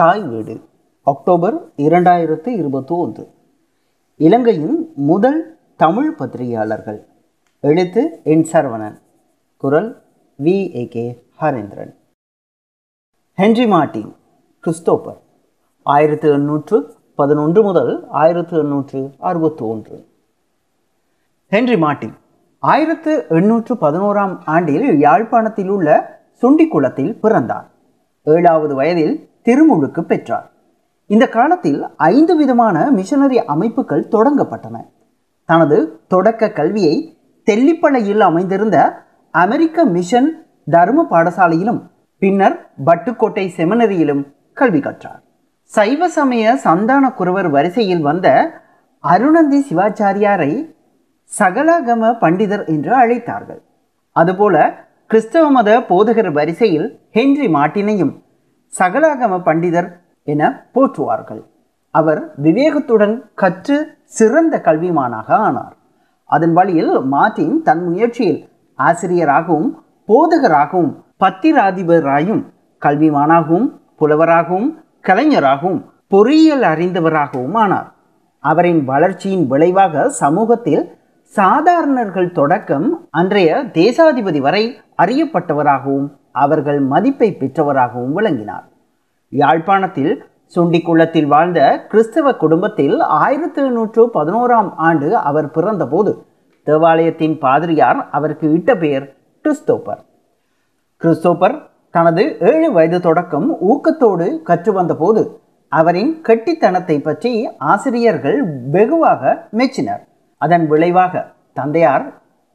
தாய் வீடு அக்டோபர் இரண்டாயிரத்து இருபத்தி ஒன்று இலங்கையின் முதல் தமிழ் பத்திரிகையாளர்கள். எழுத்து என் சரவணன். குரல் V. A. K. Harendran. Henry Martin Christopher ஆயிரத்து எண்ணூற்று பதினொன்று முதல் ஆயிரத்து எண்ணூற்று அறுபத்தி ஒன்று ஹென்றி மார்ட்டின் ஆயிரத்து எண்ணூற்று பதினோராம் ஆண்டில் யாழ்ப்பாணத்தில் உள்ள சுண்டிக்குளத்தில் பிறந்தார். ஏழாவது வயதில் திருமுழுக்கு பெற்றார். இந்த காலத்தில் ஐந்து விதமான மிஷனரி அமைப்புகள் தொடங்கப்பட்டன. தனது தொடக்க கல்வியை தெல்லிப்பளையில் அமைந்திருந்த அமெரிக்க மிஷன் தர்ம பாடசாலையிலும் பின்னர் பட்டுக்கோட்டை செமினரியிலும் கல்வி கற்றார். சைவ சமய சந்தான குருவர் வரிசையில் வந்த அருணந்தி சிவாச்சாரியாரை சகலாகம பண்டிதர் என்று அழைத்தார்கள். அதுபோல கிறிஸ்தவ மத போதகர் வரிசையில் ஹென்றி மார்ட்டினையும் சகலாகம பண்டிதர் என போற்றுவார்கள். அவர் விவேகத்துடன் கற்று சிறந்த கல்விமானாக ஆனார். அதன் வழியில் மார்டின் தன் முயற்சியில் ஆசிரியராகவும் போதகராகவும் பத்திராதிபராயும் கல்விமானாகவும் புலவராகவும் கலைஞராகவும் பொறியியல் அறிந்தவராகவும் ஆனார். அவரின் வளர்ச்சியின் விளைவாக சமூகத்தில் சாதாரணர்கள் தொடக்கம் அன்றைய தேசாதிபதி வரை அறியப்பட்டவராகவும் அவர்கள் மதிப்பை பெற்றவராகவும் விளங்கினார். யாழ்ப்பாணத்தில் சுண்டிக்குளத்தில் வாழ்ந்த கிறிஸ்தவ குடும்பத்தில் ஆயிரத்தி எழுநூற்று பதினோராம் ஆண்டு அவர் பிறந்தபோது தேவாலயத்தின் பாதிரியார் அவருக்கு இட்ட பெயர் கிறிஸ்தோப்பர் கிறிஸ்தோப்பர் தனது ஏழு வயது தொடக்கம் ஊக்கத்தோடு கற்று வந்தபோது அவரின் கெட்டித்தனத்தை பற்றி ஆசிரியர்கள் வெகுவாக மெச்சினர். அதன் விளைவாக தந்தையார்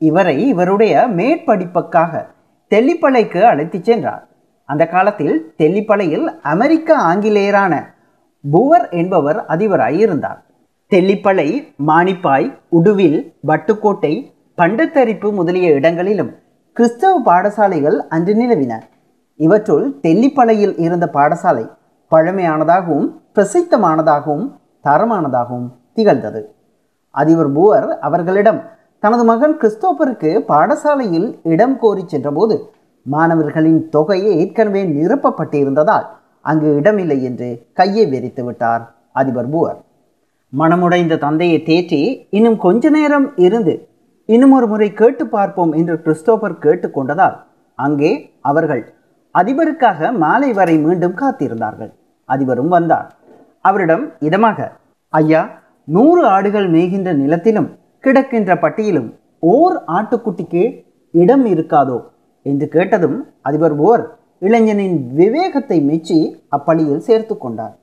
இவரை இவருடைய மேற்படிப்புக்காக தெல்லிப்பளைக்கு அழைத்துச் சென்றார். அந்த காலத்தில் தெல்லிப்பளையில் அமெரிக்க ஆங்கிலேயரான புவர் என்பவர் அதிபராய் இருந்தார். தெல்லிப்பளை மானிப்பாய் உடுவில் வட்டுக்கோட்டை பண்டத்தரிப்பு முதலிய இடங்களிலும் கிறிஸ்தவ பாடசாலைகள் அன்று நிலவின. இவற்றுள் தெல்லிப்பளையில் இருந்த பாடசாலை பழமையானதாகவும் பிரசித்தமானதாகவும் தரமானதாகவும் திகழ்ந்தது. அதிபர் புவர் அவர்களிடம் தனது மகன் கிறிஸ்தோபருக்கு பாடசாலையில் இடம் கோரி சென்றபோது மாணவர்களின் தொகை ஏற்கனவே நிரப்பப்பட்டிருந்ததால் அங்கு இடமில்லை என்று கையை வெறித்து விட்டார் அதிபர் பூவர். மனமுடைந்த தந்தையை தேற்றி இன்னும் கொஞ்ச நேரம் இருந்து இன்னும் ஒரு முறை கேட்டு பார்ப்போம் என்று கிறிஸ்தோபர் கேட்டுக்கொண்டதால் அங்கே அவர்கள் அதிபருக்காக மாலை வரை மீண்டும் காத்திருந்தார்கள். அதிபரும் வந்தார். அவரிடம் இதமாக ஐயா நூறு ஆடுகள் மேய்கின்ற நிலத்திலும் கிடக்கின்ற பட்டியலும் ஓர் ஆட்டுக்குட்டிக்கு இடம் இருக்காதோ என்று கேட்டதும் அதிபர் ஓர் இளைஞனின் விவேகத்தை மெச்சி அப்பள்ளியில் சேர்த்து கொண்டார்.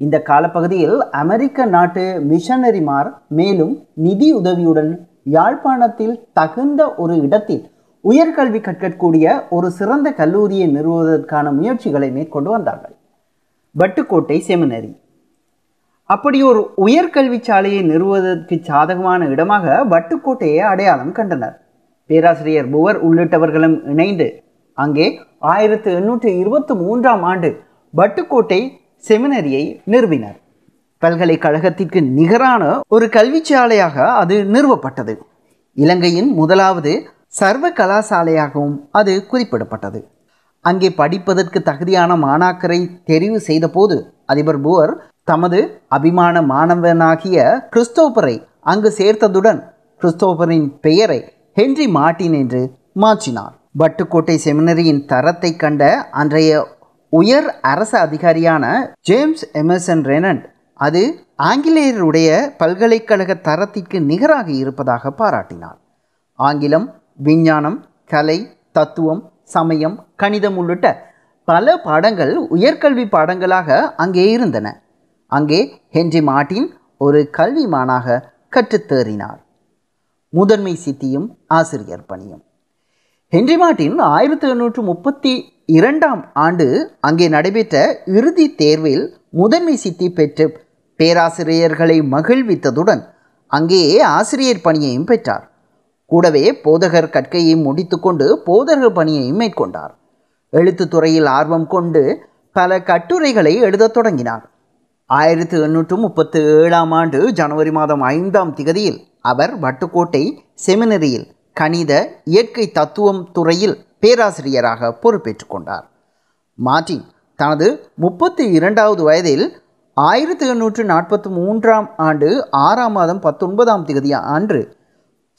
இந்த காலப்பகுதியில் அமெரிக்க நாட்டு மிஷனரிமார் மேலும் நிதி உதவியுடன் யாழ்ப்பாணத்தில் தகுந்த ஒரு இடத்தில் உயர்கல்வி கற்கக்கூடிய ஒரு சிறந்த கல்லூரியை நிறுவுவதற்கான முயற்சிகளை மேற்கொண்டு வந்தார்கள். வட்டுக்கோட்டை செமினரி. அப்படி ஒரு உயர்கல்வி சாலையை நிறுவுவதற்கு சாதகமான இடமாக வட்டுக்கோட்டையை அடையாளம் கண்டனர். பேராசிரியர் புவர் உள்ளிட்டவர்களும் இணைந்து அங்கே ஆயிரத்து எண்ணூற்றி இருபத்தி மூன்றாம் ஆண்டு வட்டுக்கோட்டை செமினரியை நிறுவினர். பல்கலைக்கழகத்திற்கு நிகரான ஒரு கல்விச்சாலையாக அது நிறுவப்பட்டது. இலங்கையின் முதலாவது சர்வ கலாசாலையாகவும் அது குறிப்பிடப்பட்டது. அங்கே படிப்பதற்கு தகுதியான மாணாக்கரை தெரிவு செய்தபோது அதிபர் புவர் தமது அபிமான மாணவனாகிய கிறிஸ்தோபரை அங்கு சேர்த்ததுடன் கிறிஸ்தோபரின் பெயரை ஹென்றி மார்ட்டின் என்று மாற்றினார். பட்டுக்கோட்டை செமினரியின் தரத்தை கண்ட அன்றைய உயர் அரச அதிகாரியான ஜேம்ஸ் எமர்சன் ரெனண்ட் அது ஆங்கிலேயருடைய பல்கலைக்கழக தரத்திற்கு நிகராக இருப்பதாக பாராட்டினார். ஆங்கிலம் விஞ்ஞானம் கலை தத்துவம் சமயம் கணிதம் உள்ளிட்ட பல பாடங்கள் உயர்கல்வி பாடங்களாக அங்கே இருந்தன. அங்கே ஹென்றி மார்டின் ஒரு கல்விமானாக கற்றுத்தேறினார் முதன்மை சித்தியும் ஆசிரியர் பணியும். ஹென்றி மார்டின் ஆயிரத்தி எழுநூற்று முப்பத்தி இரண்டாம் ஆண்டு அங்கே நடைபெற்ற இறுதி தேர்வில் முதன்மை சித்தி பெற்று பேராசிரியர்களை மகிழ்வித்ததுடன் அங்கேயே ஆசிரியர் பணியையும் பெற்றார். கூடவே போதகர் கற்கையை முடித்துக்கொண்டு போதகர் பணியையும் மேற்கொண்டார். எழுத்துத்துறையில் ஆர்வம் கொண்டு பல கட்டுரைகளை எழுதத் தொடங்கினார். ஆயிரத்தி எண்ணூற்று முப்பத்து ஏழாம் ஆண்டு ஜனவரி மாதம் ஐந்தாம் திகதியில் அவர் வட்டுக்கோட்டை செமினரியில் கணித இயற்கை தத்துவம் துறையில் பேராசிரியராக பொறுப்பேற்றுக் கொண்டார். மார்டின் தனது முப்பத்தி இரண்டாவது வயதில் ஆயிரத்தி எண்ணூற்று நாற்பத்தி மூன்றாம் ஆண்டு ஆறாம் மாதம் பத்தொன்பதாம் திகதி அன்று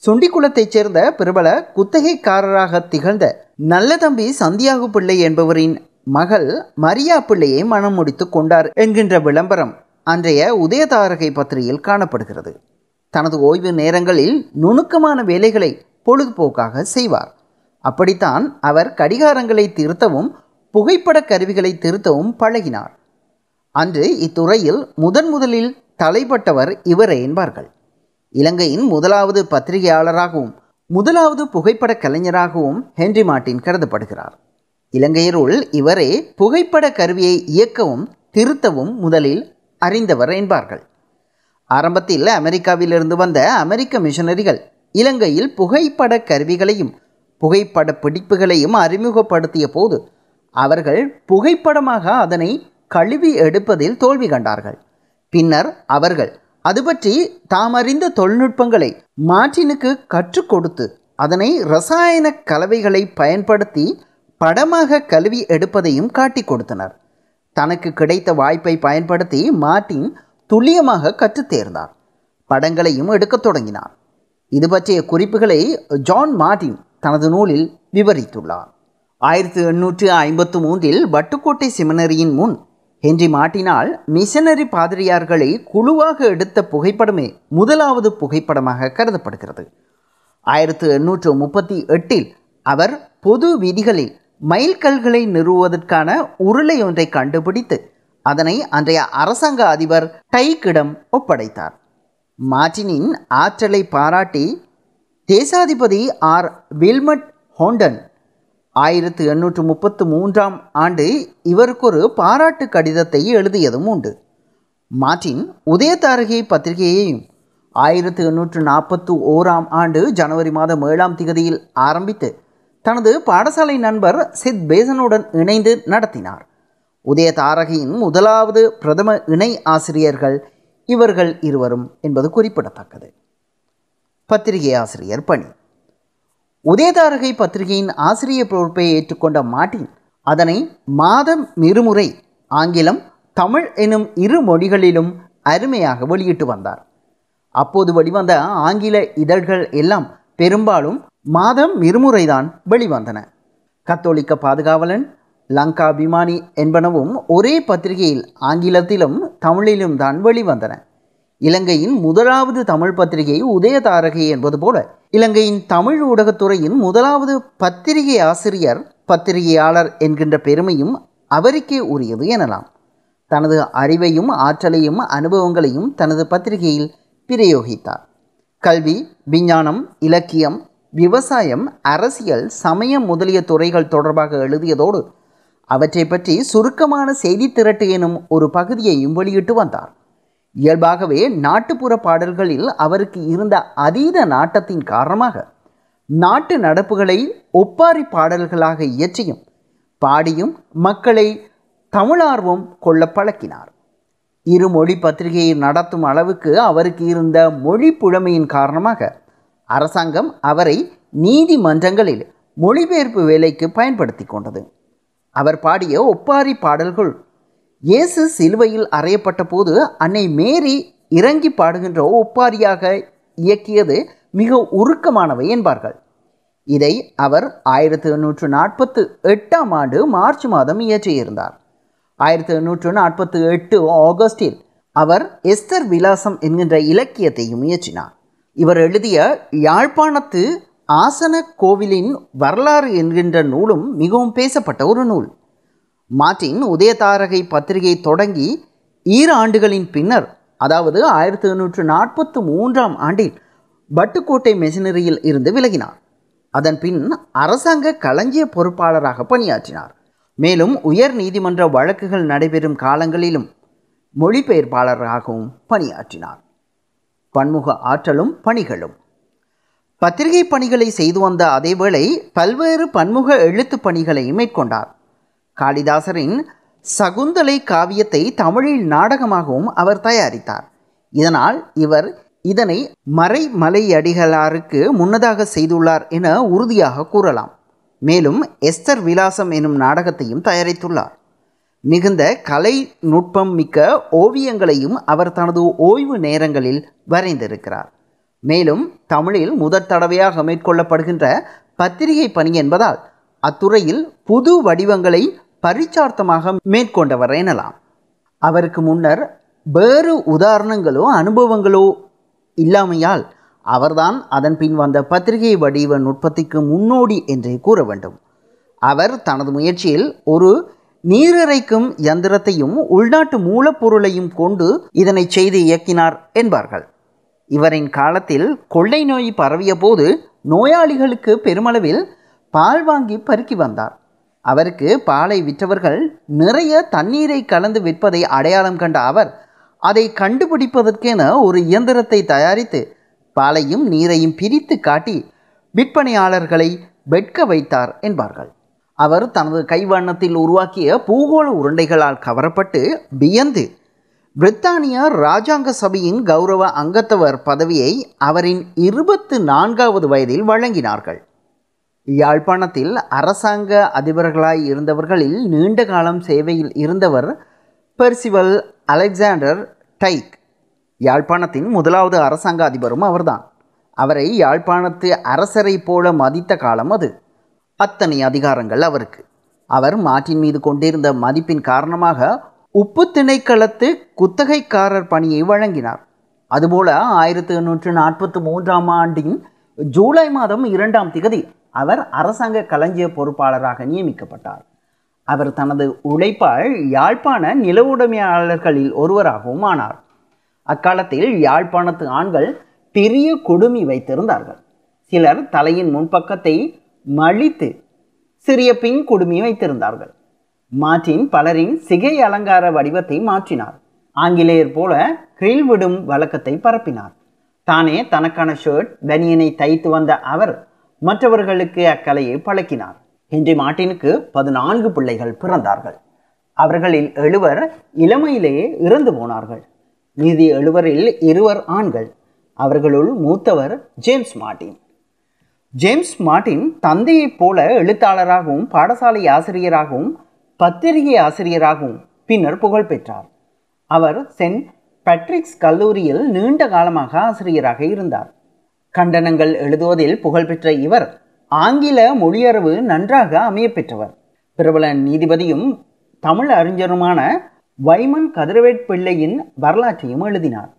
சுண்டிக்குளத்தைச் சேர்ந்த பிரபல குத்தகைக்காரராக திகழ்ந்த நல்ல தம்பி சந்தியாகு பிள்ளை என்பவரின் மகள் மரியா பிள்ளையை மனம் முடித்து கொண்டார் என்கின்ற விளம்பரம் அன்றைய உதயதாரகை பத்திரிகையில் காணப்படுகிறது. தனது ஓய்வு நேரங்களில் நுணுக்கமான வேலைகளை பொழுதுபோக்காக செய்வார். அப்படித்தான் அவர் கடிகாரங்களை திருத்தவும் புகைப்பட கருவிகளை திருத்தவும் பழகினார். அன்று இத்துறையில் முதன் முதலில் தலைப்பட்டவர் இவரே என்பார்கள். இலங்கையின் முதலாவது பத்திரிகையாளராகவும் முதலாவது புகைப்பட கலைஞராகவும் ஹென்றி மார்ட்டின் கருதப்படுகிறார். இலங்கையருள் இவரே புகைப்பட கருவியை இயக்கவும் திருத்தவும் முதலில் அறிந்தவர் என்பார்கள். ஆரம்பத்தில் அமெரிக்காவிலிருந்து வந்த அமெரிக்க மிஷனரிகள் இலங்கையில் புகைப்பட கருவிகளையும் புகைப்பட பிடிப்புகளையும் அறிமுகப்படுத்திய போது அவர்கள் புகைப்படமாக அதனை கழுவி எடுப்பதில் தோல்வி கண்டார்கள். பின்னர் அவர்கள் அது பற்றி தாம் அறிந்த தொழில்நுட்பங்களை மார்ட்டினுக்கு கற்றுக் கொடுத்து அதனை ரசாயன கலவைகளை பயன்படுத்தி படமாக கழுவி எடுப்பதையும் காட்டிக் கொடுத்தனர். தனக்கு கிடைத்த வாய்ப்பை பயன்படுத்தி மார்ட்டின் துல்லியமாக கற்றுத்தேர்ந்தார் படங்களையும் எடுக்கத் தொடங்கினார். இது பற்றிய குறிப்புகளை ஜான் மார்ட்டின் தனது நூலில் விவரித்துள்ளார். ஆயிரத்தி எண்ணூற்று ஐம்பத்து மூன்றில் வட்டுக்கோட்டை செமினரியின் முன் ஹென்றி மாட்டினால் மிஷனரி பாதிரியார்களை குழுவாக எடுத்த புகைப்படமே முதலாவது புகைப்படமாக கருதப்படுகிறது. ஆயிரத்து எண்ணூற்று முப்பத்தி எட்டில் அவர் பொது விதிகளில் மைல்கல்களை நிறுவுவதற்கான உருளை ஒன்றை கண்டுபிடித்து அதனை அன்றைய அரசாங்க அதிபர் டைக்கிடம் ஒப்படைத்தார். மார்ட்டினின் ஆற்றலை பாராட்டி தேசாதிபதி ஆர். வில்மட் ஹோண்டன் ஆயிரத்து எண்ணூற்று முப்பத்து மூன்றாம் ஆண்டு இவருக்கு ஒரு பாராட்டு கடிதத்தை எழுதியதும் உண்டு. மார்ட்டின் உதயதாரகை பத்திரிகையையும் ஆயிரத்து எண்ணூற்று நாற்பத்து ஓராம் ஆண்டு ஜனவரி மாதம் ஏழாம் திகதியில் ஆரம்பித்து தனது பாடசாலை நண்பர் சித் பேசனுடன் இணைந்து நடத்தினார். உதயதாரகையின் முதலாவது பிரதம இணை ஆசிரியர்கள் இவர்கள் இருவரும் என்பது குறிப்பிடத்தக்கது. பத்திரிகை ஆசிரியர் பணி. உதயதாரகை பத்திரிகையின் ஆசிரியர் பொறுப்பை ஏற்றுக்கொண்ட மார்டின் அதனை மாதம் இருமுறை ஆங்கிலம் தமிழ் எனும் இரு மொழிகளிலும் அருமையாக வெளியிட்டு வந்தார். அப்போது வெளிவந்த ஆங்கில இதழ்கள் எல்லாம் பெரும்பாலும் மாதம் இருமுறைதான் வெளிவந்தன. கத்தோலிக்க பாதுகாவலன் லங்கா அபிமானி என்பனவும் ஒரே பத்திரிகையில் ஆங்கிலத்திலும் தமிழிலும் தான் வெளிவந்தன. இலங்கையின் முதலாவது தமிழ் பத்திரிகை உதயதாரகை என்பது போல இலங்கையின் தமிழ் ஊடகத்துறையின் முதலாவது பத்திரிகை ஆசிரியர் பத்திரிகையாளர் என்கின்ற பெருமையும் அவருக்கே உரியது எனலாம். தனது அறிவையும் ஆற்றலையும் அனுபவங்களையும் தனது பத்திரிகையில் பிரயோகித்தார். கல்வி விஞ்ஞானம் இலக்கியம் விவசாயம் அரசியல் சமயம் முதலிய துறைகள் தொடர்பாக எழுதியதோடு அவற்றை பற்றி சுருக்கமான செய்தி திரட்டு எனும் ஒரு பகுதியையும் வெளியிட்டு வந்தார். இயல்பாகவே நாட்டுப்புற பாடல்களில் அவருக்கு இருந்த அதீத நாட்டத்தின் காரணமாக நாட்டு நடப்புகளை ஒப்பாரி பாடல்களாக இயற்றியும் பாடியும் மக்களை தமிழார்வம் கொள்ள பழக்கினார். இருமொழி பத்திரிகையை நடத்தும் அளவுக்கு அவருக்கு இருந்த மொழி புழமையின் காரணமாக அரசாங்கம் அவரை நீதிமன்றங்களில் மொழிபெயர்ப்பு வேலைக்கு பயன்படுத்தி கொண்டது. அவர் பாடிய ஒப்பாரி பாடல்கள் இயேசு சிலுவையில் அறையப்பட்ட போது அன்னை மேரி இறங்கி பாடுகின்ற ஒப்பாரியாக இயக்கியது மிக உருக்கமானவை என்பார்கள். இதை அவர் ஆயிரத்தி எண்ணூற்று நாற்பத்து எட்டாம் ஆண்டு மார்ச் மாதம் இயற்றியிருந்தார். ஆயிரத்தி எண்ணூற்று நாற்பத்தி எட்டு ஆகஸ்டில் அவர் எஸ்தர் விலாசம் என்கின்ற இலக்கியத்தையும் இயற்றினார். இவர் எழுதிய யாழ்ப்பாணத்து ஆசன கோவிலின் வரலாறு என்கின்ற நூலும் மிகவும் பேசப்பட்ட ஒரு நூல். மார்ட்டின் உதயதாரகை பத்திரிகை தொடங்கி ஈர ஆண்டுகளின் பின்னர் அதாவது ஆயிரத்தி எண்ணூற்று நாற்பத்து மூன்றாம் ஆண்டில் பட்டுக்கோட்டை மெஷினரியில் இருந்து விலகினார். அதன் பின் அரசாங்க களஞ்சிய பொறுப்பாளராக பணியாற்றினார். மேலும் உயர் நீதிமன்ற வழக்குகள் நடைபெறும் காலங்களிலும் மொழிபெயர்ப்பாளராகவும் பணியாற்றினார். பன்முக ஆற்றலும் பணிகளும். பத்திரிகை பணிகளை செய்து வந்த அதேவேளை பல்வேறு பன்முக எழுத்து பணிகளை மேற்கொண்டார். காளிதாசரின் சகுந்தலை காவியத்தை தமிழில் நாடகமாகவும் அவர் தயாரித்தார். இதனால் இவர் இதனை மறைமலையடிகளாருக்கு முன்னதாக செய்துள்ளார் என உறுதியாக கூறலாம். மேலும் எஸ்தர் விலாசம் எனும் நாடகத்தையும் தயாரித்துள்ளார். மிகுந்த கலை நுட்பம் மிக்க ஓவியங்களையும் அவர் தனது ஓய்வு நேரங்களில் வரைந்திருக்கிறார். மேலும் தமிழில் முதற் தடவையாக மேற்கொள்ளப்படுகின்ற பத்திரிகை பணி என்பதால் அத்துறையில் புது வடிவங்களை பரிச்சார்த்தமாக மேற்கொண்டவர் எனலாம். அவருக்கு முன்னர் வேறு உதாரணங்களோ அனுபவங்களோ இல்லாமையால் அவர்தான் அதன் பின் வந்த பத்திரிகை வடிவ நுட்பத்திற்கு முன்னோடி என்றே கூற வேண்டும். அவர் தனது முயற்சியில் ஒரு நீரிறைக்கும் யந்திரத்தையும் உள்நாட்டு மூலப்பொருளையும் கொண்டு இதனை செய்து இயக்கினார் என்பார்கள். இவரின் காலத்தில் கொள்ளை நோய் பரவிய போது நோயாளிகளுக்கு பெருமளவில் பால் வாங்கி பருக்கி வந்தார். அவருக்கு பாலை விற்றவர்கள் நிறைய தண்ணீரை கலந்து விற்பதை அடையாளம் கண்ட அவர் அதை கண்டுபிடிப்பதற்கென ஒரு இயந்திரத்தை தயாரித்து பாலையும் நீரையும் பிரித்து காட்டி விற்பனையாளர்களை வெட்க வைத்தார் என்பார்கள். அவர் தனது கைவண்ணத்தில் உருவாக்கிய பூகோள உருண்டைகளால் கவரப்பட்டு வியந்து பிரித்தானிய இராஜாங்க சபையின் கௌரவ அங்கத்தவர் பதவியை அவரின் இருபத்து நான்காவது வயதில் வழங்கினார்கள். யாழ்ப்பாணத்தில் அரசாங்க அதிபர்களாய் இருந்தவர்களில் நீண்ட காலம் சேவையில் இருந்தவர் பெர்சிவல் அலெக்சாண்டர் டைக். யாழ்ப்பாணத்தின் முதலாவது அரசாங்க அதிபரும் அவர்தான். அவரை யாழ்ப்பாணத்து அரசரை போல மதித்த காலம் அது. அத்தனை அதிகாரங்கள் அவருக்கு. அவர் மாட்டின் மீது கொண்டிருந்த மதிப்பின் காரணமாக உப்பு திணைக்களத்து குத்தகைக்காரர் பணியை வழங்கினார். அதுபோல ஆயிரத்தி எண்ணூற்று நாற்பத்தி மூன்றாம் ஆண்டின் ஜூலை மாதம் இரண்டாம் திகதி அவர் அரசாங்க களஞ்சிய பொறுப்பாளராக நியமிக்கப்பட்டார். அவர் தனது உழைப்பால் யாழ்ப்பாண நில உடைமையாளர்களில் ஒருவராகவும் ஆனார். அக்காலத்தில் யாழ்ப்பாணத்து ஆண்கள் பெரிய கொடுமி வைத்திருந்தார்கள். சிலர் தலையின் முன்பக்கத்தை மழித்து சிறிய பின் குடுமி வைத்திருந்தார்கள். மார்ட்டின் பலரின் சிகை அலங்கார வடிவத்தை மாற்றினார். ஆங்கிலேயர் போல கிரில் விடும் வழக்கத்தை பரப்பினார். தானே தனக்கான ஷர்ட் பனியனை தைத்து வந்த அவர் மற்றவர்களுக்கு அக்கலையை பழக்கினார். ஹென்றி மார்ட்டினுக்கு பதினான்கு பிள்ளைகள் பிறந்தார்கள். அவர்களில் எழுவர் இளமையிலேயே இறந்து போனார்கள். மீதி எழுவரில் இருவர் ஆண்கள். அவர்களுள் மூத்தவர் ஜேம்ஸ் மார்ட்டின். ஜேம்ஸ் மார்டின் தந்தையைப் போல எழுத்தாளராகவும் பாடசாலை ஆசிரியராகவும் பத்திரிகை ஆசிரியராகவும் பின்னர் புகழ் பெற்றார். அவர் சென்ட் பேட்ரிக்ஸ் கல்லூரியில் நீண்ட காலமாக ஆசிரியராக இருந்தார். கண்டனங்கள் எழுதுவதில் புகழ்பெற்ற இவர் ஆங்கில மொழியறிவு நன்றாக அமையப்பெற்றவர் பிரபல நீதிபதியும் தமிழ் அறிஞருமான வைமன் கதிரவேட் பிள்ளையின் வரலாற்றையும் எழுதினார்.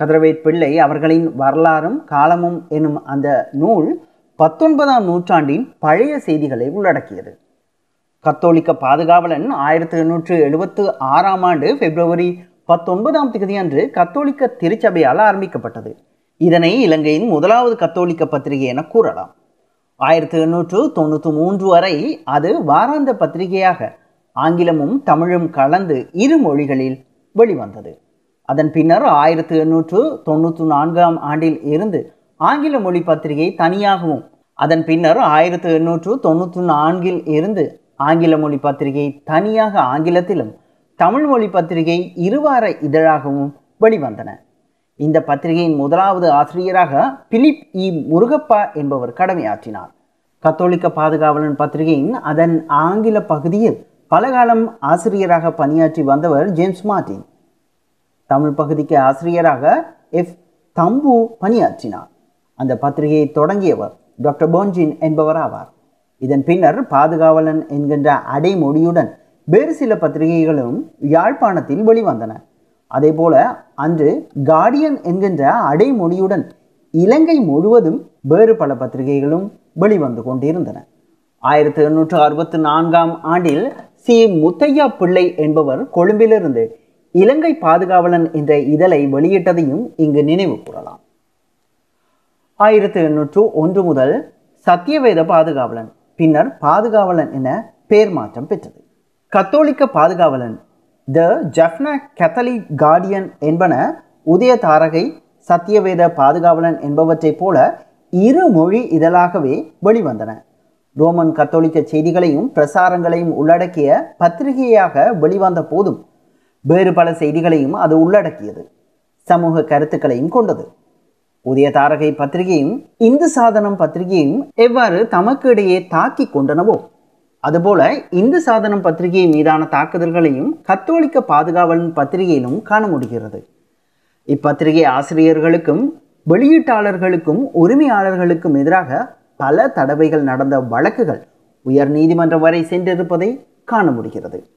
கதிரவேட் பிள்ளை அவர்களின் வரலாறும் காலமும் எனும் அந்த நூல் பத்தொன்பதாம் நூற்றாண்டின் பழைய செய்திகளை உள்ளடக்கியது. கத்தோலிக்க பாதுகாவலன் ஆயிரத்தி எண்ணூற்று எழுபத்து ஆறாம் ஆண்டு பிப்ரவரி பத்தொன்பதாம் தேதி அன்று கத்தோலிக்க திருச்சபையால் ஆரம்பிக்கப்பட்டது. இதனை இலங்கையின் முதலாவது கத்தோலிக்க பத்திரிகை என கூறலாம். ஆயிரத்தி எண்ணூற்று தொண்ணூற்றி மூன்று வரை அது வாராந்த பத்திரிகையாக ஆங்கிலமும் தமிழும் கலந்து இரு மொழிகளில் வெளிவந்தது. அதன் பின்னர் ஆயிரத்தி எண்ணூற்று தொண்ணூற்றி நான்காம் ஆண்டில் இருந்து ஆங்கில மொழி பத்திரிகை தனியாகவும் அதன் பின்னர் ஆயிரத்தி எண்ணூற்று தொண்ணூற்றி நான்கில் இருந்து ஆங்கில மொழி பத்திரிகை தனியாக ஆங்கிலத்திலும் தமிழ் மொழி பத்திரிகை இருவார இதழாகவும் வெளிவந்தன. இந்த பத்திரிகையின் முதலாவது ஆசிரியராக பிலிப் இ. முருகப்பா என்பவர் கடமையாற்றினார். கத்தோலிக்க பாதுகாவலன் பத்திரிகையின் அதன் ஆங்கில பகுதியில் பலகாலம் ஆசிரியராக பணியாற்றி வந்தவர் ஜேம்ஸ் மார்ட்டின் தமிழ் பகுதிக்கு ஆசிரியராக எஃப். தம்பு பணியாற்றினார். அந்த பத்திரிகையை தொடங்கியவர் டாக்டர் போன்ஜின் என்பவர் ஆவார் இதன் பின்னர் பாதுகாவலன் என்கின்ற அடைமொழியுடன் வேறு சில பத்திரிகைகளும் யாழ்ப்பாணத்தில் வெளிவந்தன. அதேபோல அன்று கார்டியன் என்கின்ற அடைமொழியுடன் இலங்கை முழுவதும் வேறு பல பத்திரிகைகளும் வெளிவந்து கொண்டிருந்தன. ஆயிரத்தி எண்ணூற்று அறுபத்தி நான்காம் ஆண்டில் சி. முத்தையா பிள்ளை என்பவர் கொழும்பிலிருந்து இலங்கை பாதுகாவலன் என்ற இதழை வெளியிட்டதையும் இங்கு நினைவு கூறலாம். ஆயிரத்தி எண்ணூற்று ஒன்று முதல் சத்தியவேத பாதுகாவலன் பின்னர் பாதுகாவலன் என பெயர் மாற்றம் பெற்றது. கத்தோலிக்க பாதுகாவலன் த ஜஃப்னா கத்தலிக் கார்டியன் என்பன உதய தாரகை சத்தியவேத பாதுகாவலன் என்பவற்றைப் போல இரு மொழி இதழாகவே வெளிவந்தன. ரோமன் கத்தோலிக்க செய்திகளையும் பிரசாரங்களையும் உள்ளடக்கிய பத்திரிகையாக வெளிவந்த போதும் வேறு பல செய்திகளையும் அது உள்ளடக்கியது. சமூக கருத்துக்களையும் கொண்டது. உதய தாரகை பத்திரிகையும் இந்து சாதனம் பத்திரிகையும் எவ்வாறு தமக்கு இடையே தாக்கி கொண்டனவோ அதுபோல இந்து சாதனம் பத்திரிகை மீதான தாக்குதல்களையும் கத்தோலிக்க பாதுகாவலன் பத்திரிகையிலும் காண முடிகிறது. இப்பத்திரிகை ஆசிரியர்களுக்கும் வெளியீட்டாளர்களுக்கும் உரிமையாளர்களுக்கும் எதிராக பல தடவைகள் நடந்த வழக்குகள் உயர் நீதிமன்றம் வரை சென்றிருப்பதை காண முடிகிறது.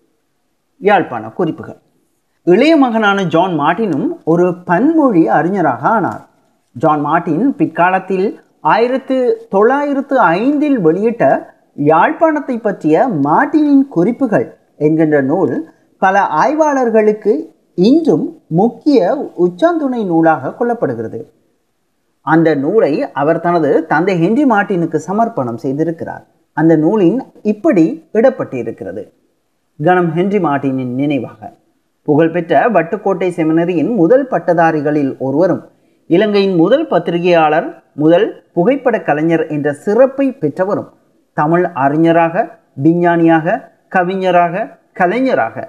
யாழ்ப்பாண குறிப்புகள். இளைய மகனான ஜான் மார்ட்டினும் ஒரு பன்மொழி அறிஞராக ஆனார். ஜான் மார்ட்டின் பிற்காலத்தில் ஆயிரத்து தொள்ளாயிரத்து ஐந்தில் வெளியிட்ட யாழ்ப்பாணத்தை பற்றிய மார்ட்டினின் குறிப்புகள் என்கின்ற நூல் பல ஆய்வாளர்களுக்கு இன்றும் முக்கிய உச்சாந்துணை நூலாக கொள்ளப்படுகிறது. அந்த நூலை அவர் தனது தந்தை ஹென்றி மார்ட்டினுக்கு சமர்ப்பணம் செய்திருக்கிறார். அந்த நூலின் இப்படி இடப்பட்டிருக்கிறது. கணம் ஹென்றி மார்ட்டினின் நினைவாக புகழ்பெற்ற வட்டுக்கோட்டை செமினரியின் முதல் பட்டதாரிகளில் ஒருவரும் இலங்கையின் முதல் பத்திரிகையாளர் முதல் புகைப்பட கலைஞர் என்ற சிறப்பை பெற்றவரும் தமிழ் அறிஞராக விஞ்ஞானியாக கவிஞராக கலைஞராக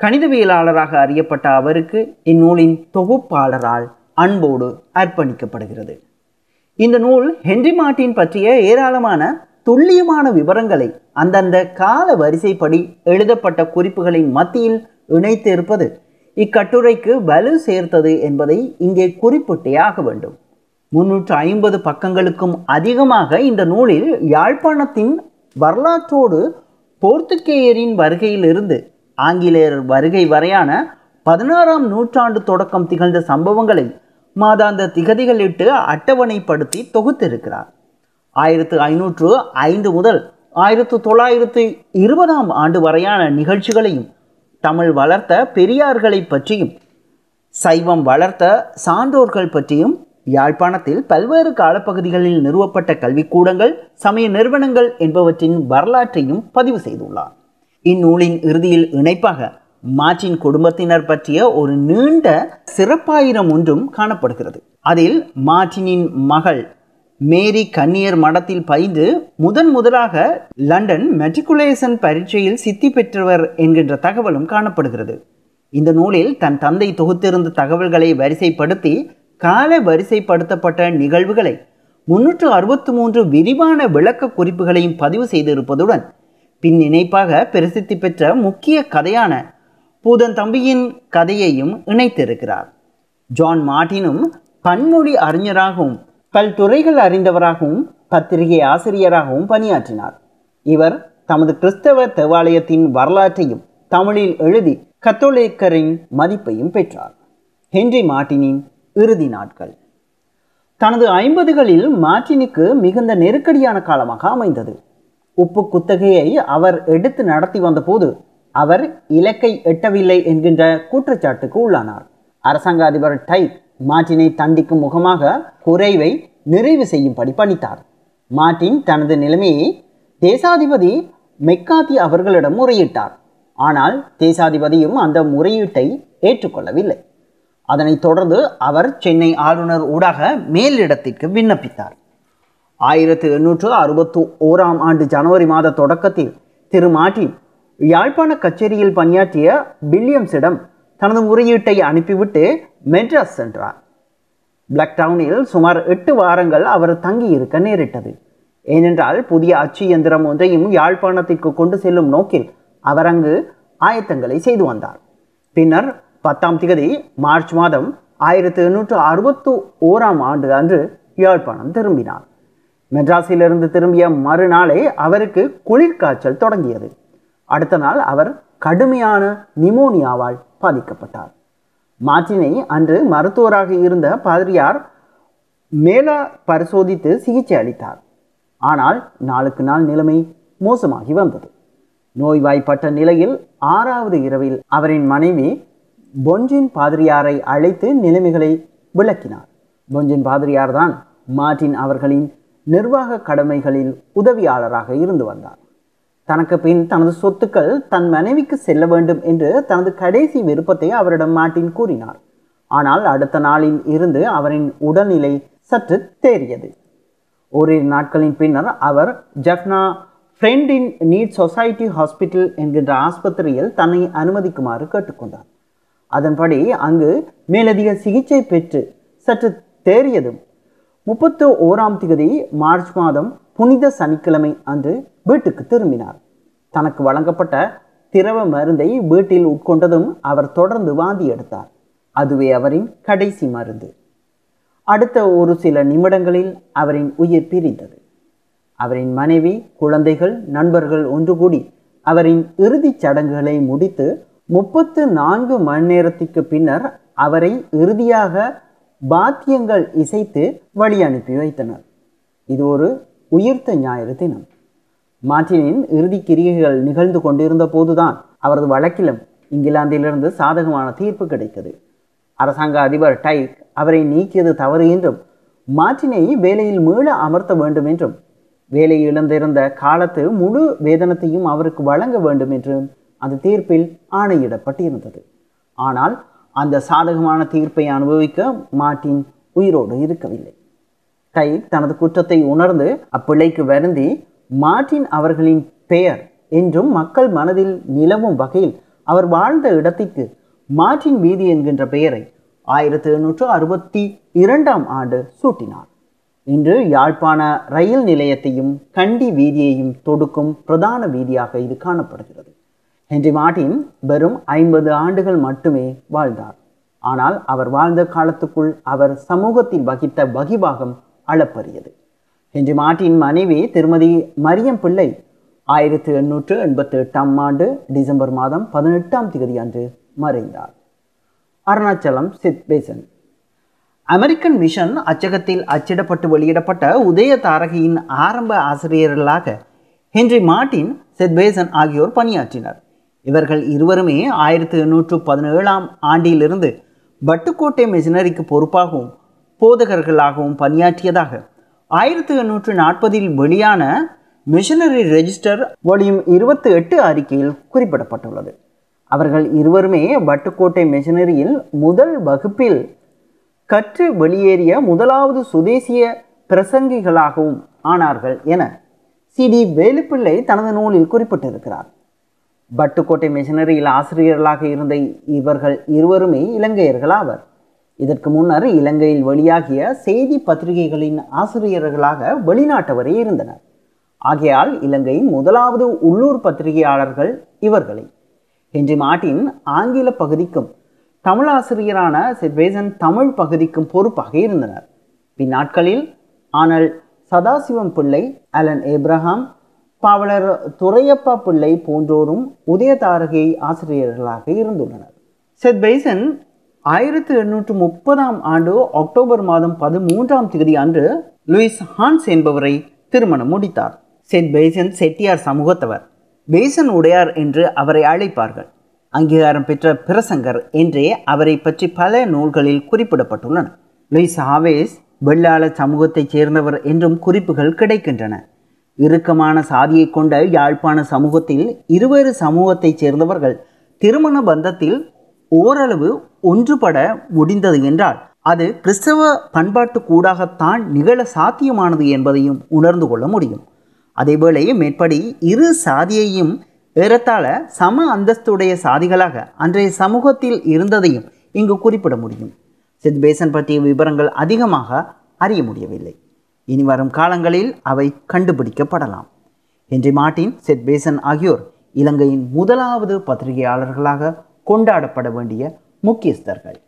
கணிதவியலாளராக அறியப்பட்ட அவருக்கு இந்நூலின் தொகுப்பாளரால் அன்போடு அர்ப்பணிக்கப்படுகிறது. இந்த நூல் ஹென்றி மார்ட்டின் பற்றிய ஏராளமான துல்லியமான விவரங்களை அந்தந்த கால வரிசைப்படி எழுதப்பட்ட குறிப்புகளின் மத்தியில் இணைத்து இருப்பது இக்கட்டுரைக்கு வலு சேர்த்தது என்பதை இங்கே குறிப்பிட்டே ஆக வேண்டும். முன்னூற்று ஐம்பது பக்கங்களுக்கும் அதிகமாக இந்த நூலில் யாழ்ப்பாணத்தின் வரலாற்றோடு போர்த்துக்கேயரின் வருகையிலிருந்து ஆங்கிலேயர் வருகை வரையான பதினாறாம் நூற்றாண்டு தொடக்கம் திகழ்ந்த சம்பவங்களை மாதாந்த திகதிகளிட்டு அட்டவணைப்படுத்தி தொகுத்திருக்கிறார். ஆயிரத்து ஐநூற்று ஐந்து முதல் ஆயிரத்து தொள்ளாயிரத்து இருபதாம் ஆண்டு வரையான நிகழ்ச்சிகளையும் தமிழ் வளர்த்த பெரியார்களை பற்றியும் சைவம் வளர்த்த சான்றோர்கள் பற்றியும் யாழ்ப்பாணத்தில் பல்வேறு காலப்பகுதிகளில் நிறுவப்பட்ட கல்விக்கூடங்கள் சமய நிறுவனங்கள் என்பவற்றின் வரலாற்றையும் பதிவு செய்துள்ளார். இந்நூலின் இறுதியில் இணைப்பாக மாற்றின் குடும்பத்தினர் பற்றிய ஒரு நீண்ட சிறப்பாயிரம் ஒன்றும் காணப்படுகிறது. அதில் மாற்றினின் மகள் மேரி கன்னியர் மடத்தில் பயின்று முதன் முதலாக லண்டன் மெட்ரிகுலேஷன் பரீட்சையில் சித்தி பெற்றவர் என்கின்ற தகவலும் காணப்படுகிறது. இந்த நூலில் தன் தந்தை தொகுத்திருந்த தகவல்களை வரிசைப்படுத்தி கால வரிசைப்படுத்தப்பட்ட நிகழ்வுகளை முன்னூற்று அறுபத்தி மூன்று விரிவான விளக்க குறிப்புகளையும் பதிவு செய்திருப்பதுடன் பின் இணைப்பாக பிரசித்தி பெற்ற முக்கிய கதையான பூதன் தம்பியின் கதையையும் இணைத்திருக்கிறார். ஜான் மார்டினும் பன்மொழி அறிஞராகவும் பல்துறைகள் அறிந்தவராகவும் பத்திரிகை ஆசிரியராகவும் பணியாற்றினார். இவர் தமது கிறிஸ்தவ தேவாலயத்தின் வரலாற்றையும் தமிழில் எழுதி கத்தோலிக்கரின் மதிப்பையும் பெற்றார். ஹென்றி மார்ட்டினின் இறுதி நாட்கள். தனது ஐம்பதுகளில் மார்ட்டினுக்கு மிகுந்த நெருக்கடியான காலமாக அமைந்தது. உப்பு குத்தகையை அவர் எடுத்து நடத்தி வந்தபோது அவர் இலக்கை எட்டவில்லை என்கின்ற குற்றச்சாட்டுக்கு உள்ளானார். அரசாங்க அதிபர் டைக் மார்ட்டினை தண்டிக்கும் முகமாக குறைவை நிறைவு செய்யும்படி பணித்தார். மார்ட்டின் தனது நிலைமையை தேசாதிபதி மெக்காத்தி அவர்களிடம் முறையிட்டார். ஆனால் தேசாதிபதியும் அந்த முறையீட்டை ஏற்றுக்கொள்ளவில்லை. அதனைத் தொடர்ந்து அவர் சென்னை ஆளுநர் ஊடாக மேலிடத்திற்கு விண்ணப்பித்தார். ஆயிரத்து எண்ணூற்று அறுபத்து ஓராம் ஆண்டு ஜனவரி மாத தொடக்கத்தில் திரு மார்டின் யாழ்ப்பாண கச்சேரியில் பணியாற்றிய வில்லியம்ஸிடம் தனது முறையீட்டை அனுப்பிவிட்டு மெட்ராஸ் சென்றார். பிளாக் டவுனில் சுமார் எட்டு வாரங்கள் அவர் தங்கியிருக்க நேரிட்டது. ஏனென்றால் புதிய அச்சு இயந்திரம் ஒன்றையும் யாழ்ப்பாணத்திற்கு கொண்டு செல்லும் நோக்கில் அவர் அங்கு ஆயத்தங்களை செய்து வந்தார். பின்னர் பத்தாம் திகதி மார்ச் மாதம் ஆயிரத்தி எண்ணூற்று அறுபத்து ஓராம் ஆண்டு அன்று யாழ்ப்பாணம் திரும்பினார். மெட்ராஸிலிருந்து திரும்பிய மறுநாளே அவருக்கு குளிர்காய்ச்சல் தொடங்கியது. அடுத்த நாள் அவர் கடுமையான நிமோனியாவால் பாதிக்கப்பட்டார் மார்டினை அன்று மருத்துவராக இருந்த பாதிரியார் மேலா பரிசோதித்து சிகிச்சை அளித்தார். ஆனால் நாளுக்கு நாள் நிலைமை மோசமாகி வந்தது. நோய்வாய்ப்பட்ட நிலையில் ஆறாவது இரவில் அவரின் மனைவி பொன்ஜின் பாதிரியாரை அழைத்து நிலைமைகளை விளக்கினார். பொன்ஜின் பாதிரியார் தான் மார்ட்டின் அவர்களின் நிர்வாக கடமைகளில் உதவியாளராக இருந்து வந்தார். தனக்கு பின் தனது சொத்துக்கள் தன் மனைவிக்கு செல்ல வேண்டும் என்று தனது கடைசி விருப்பத்தை அவரிடம் மார்ட்டின் கூறினார். ஆனால் அடுத்த நாளில் இருந்து அவரின் உடல்நிலை சற்று தேறியது. ஓரிரு நாட்களின் பின்னர் அவர் Jaffna friend in need society hospital என்கின்ற ஆஸ்பத்திரியில் தன்னை அனுமதிக்குமாறு கேட்டுக்கொண்டார். அதன்படி அங்கு மேலதிக சிகிச்சை பெற்று சற்று தேறியதும் முப்பத்து ஓராம் திகதி மார்ச் மாதம் புனித சனிக்கிழமை அன்று வீட்டுக்கு திரும்பினார். தனக்கு வழங்கப்பட்ட திரவ மருந்தை வீட்டில் உட்கொண்டதும் அவர் தொடர்ந்து வாந்தி எடுத்தார். அதுவே அவரின் கடைசி மருந்து. அடுத்த ஒரு சில நிமிடங்களில் அவரின் உயிர் பிரிந்தது. அவரின் மனைவி குழந்தைகள் நண்பர்கள் ஒன்று கூடி அவரின் இறுதிச் சடங்குகளை முடித்து முப்பத்து நான்கு மணி நேரத்திற்கு பின்னர் அவரை இறுதியாக பாத்தியங்கள் இசைத்து வழி அனுப்பி வைத்தனர். இது ஒரு உயிர்த்த ஞாயிறு தினம். மார்டினின் இறுதி கிரியைகள் நிகழ்ந்து கொண்டிருந்த போதுதான் அவரது வழக்கிலும் இங்கிலாந்திலிருந்து சாதகமான தீர்ப்பு கிடைத்தது. அரசாங்க அதிபர் டைக் அவரை நீக்கியது தவறு என்றும் மார்டினை வேலையில் மீள அமர்த்த வேண்டும் என்றும் வேலை இழந்திருந்த காலத்து முழு வேதனத்தையும் அவருக்கு வழங்க வேண்டும் என்றும் அந்த தீர்ப்பில் ஆணையிடப்பட்டிருந்தது. ஆனால் அந்த சாதகமான தீர்ப்பை அனுபவிக்க மார்டின் உயிரோடு இருக்கவில்லை. கை தனது குற்றத்தை உணர்ந்து அப்பிள்ளைக்கு வருந்தி மார்டின் அவர்களின் பெயர் என்றும் மக்கள் மனதில் நிலவும் வகையில் அவர் வாழ்ந்த இடத்திற்கு மார்டின் வீதி என்கின்ற பெயரை ஆயிரத்தி எழுநூற்று அறுபத்தி இரண்டாம் ஆண்டு சூட்டினார். இன்று யாழ்ப்பாண ரயில் நிலையத்தையும் கண்டி வீதியையும் தொடுக்கும் பிரதான வீதியாக இது காணப்படுகிறது. ஹென்றி மார்டின் வெறும் ஐம்பது ஆண்டுகள் மட்டுமே வாழ்ந்தார். ஆனால் அவர் வாழ்ந்த காலத்துக்குள் அவர் சமூகத்தில் வகித்த வகிபாகம் அளப்பரியது ஹென்றி மார்ட்டின் மனைவி திருமதி மரியம் பிள்ளை ஆயிரத்தி எண்ணூற்று எண்பத்தி எட்டாம் ஆண்டு டிசம்பர் மாதம் பதினெட்டாம் தேதி அன்று மறைந்தார். அருணாச்சலம் சித் பேசன். அமெரிக்கன் மிஷன் அச்சகத்தில் அச்சிடப்பட்டு வெளியிடப்பட்ட உதய தாரகையின் ஆரம்ப ஆசிரியர்களாக ஹென்றி மார்ட்டின் செத்பேசன் ஆகியோர் பணியாற்றினர். இவர்கள் இருவருமே ஆயிரத்தி எண்ணூற்று பதினேழாம் ஆண்டிலிருந்து பட்டுக்கோட்டை மிஷினரிக்கு பொறுப்பாகவும் போதகர்களாகவும் பணியாற்றியதாக. ஆயிரத்தி எண்ணூற்று நாற்பதில் வெளியான மிஷனரி ரெஜிஸ்டர் வால்யூம் இருபத்தி எட்டு அறிக்கையில் குறிப்பிடப்பட்டுள்ளது. அவர்கள் இருவருமே வட்டுக்கோட்டை மிஷனரியில் முதல் வகுப்பில் கற்று வெளியேறிய முதலாவது சுதேசிய பிரசங்கிகளாகவும் ஆனார்கள் என சி. டி. வேலுப்பிள்ளை தனது நூலில் குறிப்பிட்டிருக்கிறார். பட்டுக்கோட்டை மிஷனரியில் ஆசிரியர்களாக இருந்த இவர்கள் இருவருமே இலங்கையர்கள் ஆவர் இதற்கு முன்னர் இலங்கையில் வெளியாகிய செய்தி பத்திரிகைகளின் ஆசிரியர்களாக வெளிநாட்டவரே இருந்தனர். ஆகையால் இலங்கையின் முதலாவது உள்ளூர் பத்திரிகையாளர்கள் இவர்களே. ஹென்றி மார்ட்டின் ஆங்கில பகுதிக்கும் தமிழ் ஆசிரியரான செட்வேசன் தமிழ் பகுதிக்கும் பொறுப்பாக இருந்தனர். பின்னாட்களில் ஆனால் சதாசிவம் பிள்ளை அலன் ஏப்ரஹாம் பாவலர் துரையப்பா பிள்ளை போன்றோரும் உதயதாரகை ஆசிரியர்களாக இருந்துள்ளனர். செத் பெய்சன் ஆயிரத்தி எண்ணூற்று முப்பதாம் ஆண்டு அக்டோபர் மாதம் பதிமூன்றாம் தேதி அன்று லூயிஸ் ஹான்ஸ் என்பவரை திருமணம் முடித்தார். செட் பெய்சன் செட்டியார் சமூகத்தவர். பேசன் உடையார் என்று அவரை அழைப்பார்கள். அங்கீகாரம் பெற்ற பிரசங்கர் என்றே அவரை பற்றி பல நூல்களில் குறிப்பிடப்பட்டுள்ளன. லூயிஸ் ஹாவேஸ் வெள்ளாள சமூகத்தைச் சேர்ந்தவர் என்றும் குறிப்புகள் கிடைக்கின்றன. இறுக்கமான சாதியை கொண்ட யாழ்ப்பாண சமூகத்தில் இருவேறு சமூகத்தைச் சேர்ந்தவர்கள் திருமண பந்தத்தில் ஓரளவு ஒன்றுபட முடிந்தது என்றால் அது கிறிஸ்தவ பண்பாட்டு கூடாகத்தான் நிகழ சாத்தியமானது என்பதையும் உணர்ந்து கொள்ள முடியும். அதேவேளை மேற்படி இரு சாதியையும் ஏறத்தாழ சம அந்தஸ்துடைய சாதிகளாக அன்றைய சமூகத்தில் இருந்ததையும் இங்கு குறிப்பிட முடியும். சித்பேசன் பற்றிய விவரங்கள் அதிகமாக அறிய முடியவில்லை. இனி வரும் காலங்களில் அவை கண்டுபிடிக்கப்படலாம். ஹென்றி மார்ட்டின் செத்பேசன் ஆகியோர் இலங்கையின் முதலாவது பத்திரிகையாளர்களாக கொண்டாடப்பட வேண்டிய முக்கியஸ்தர்கள்.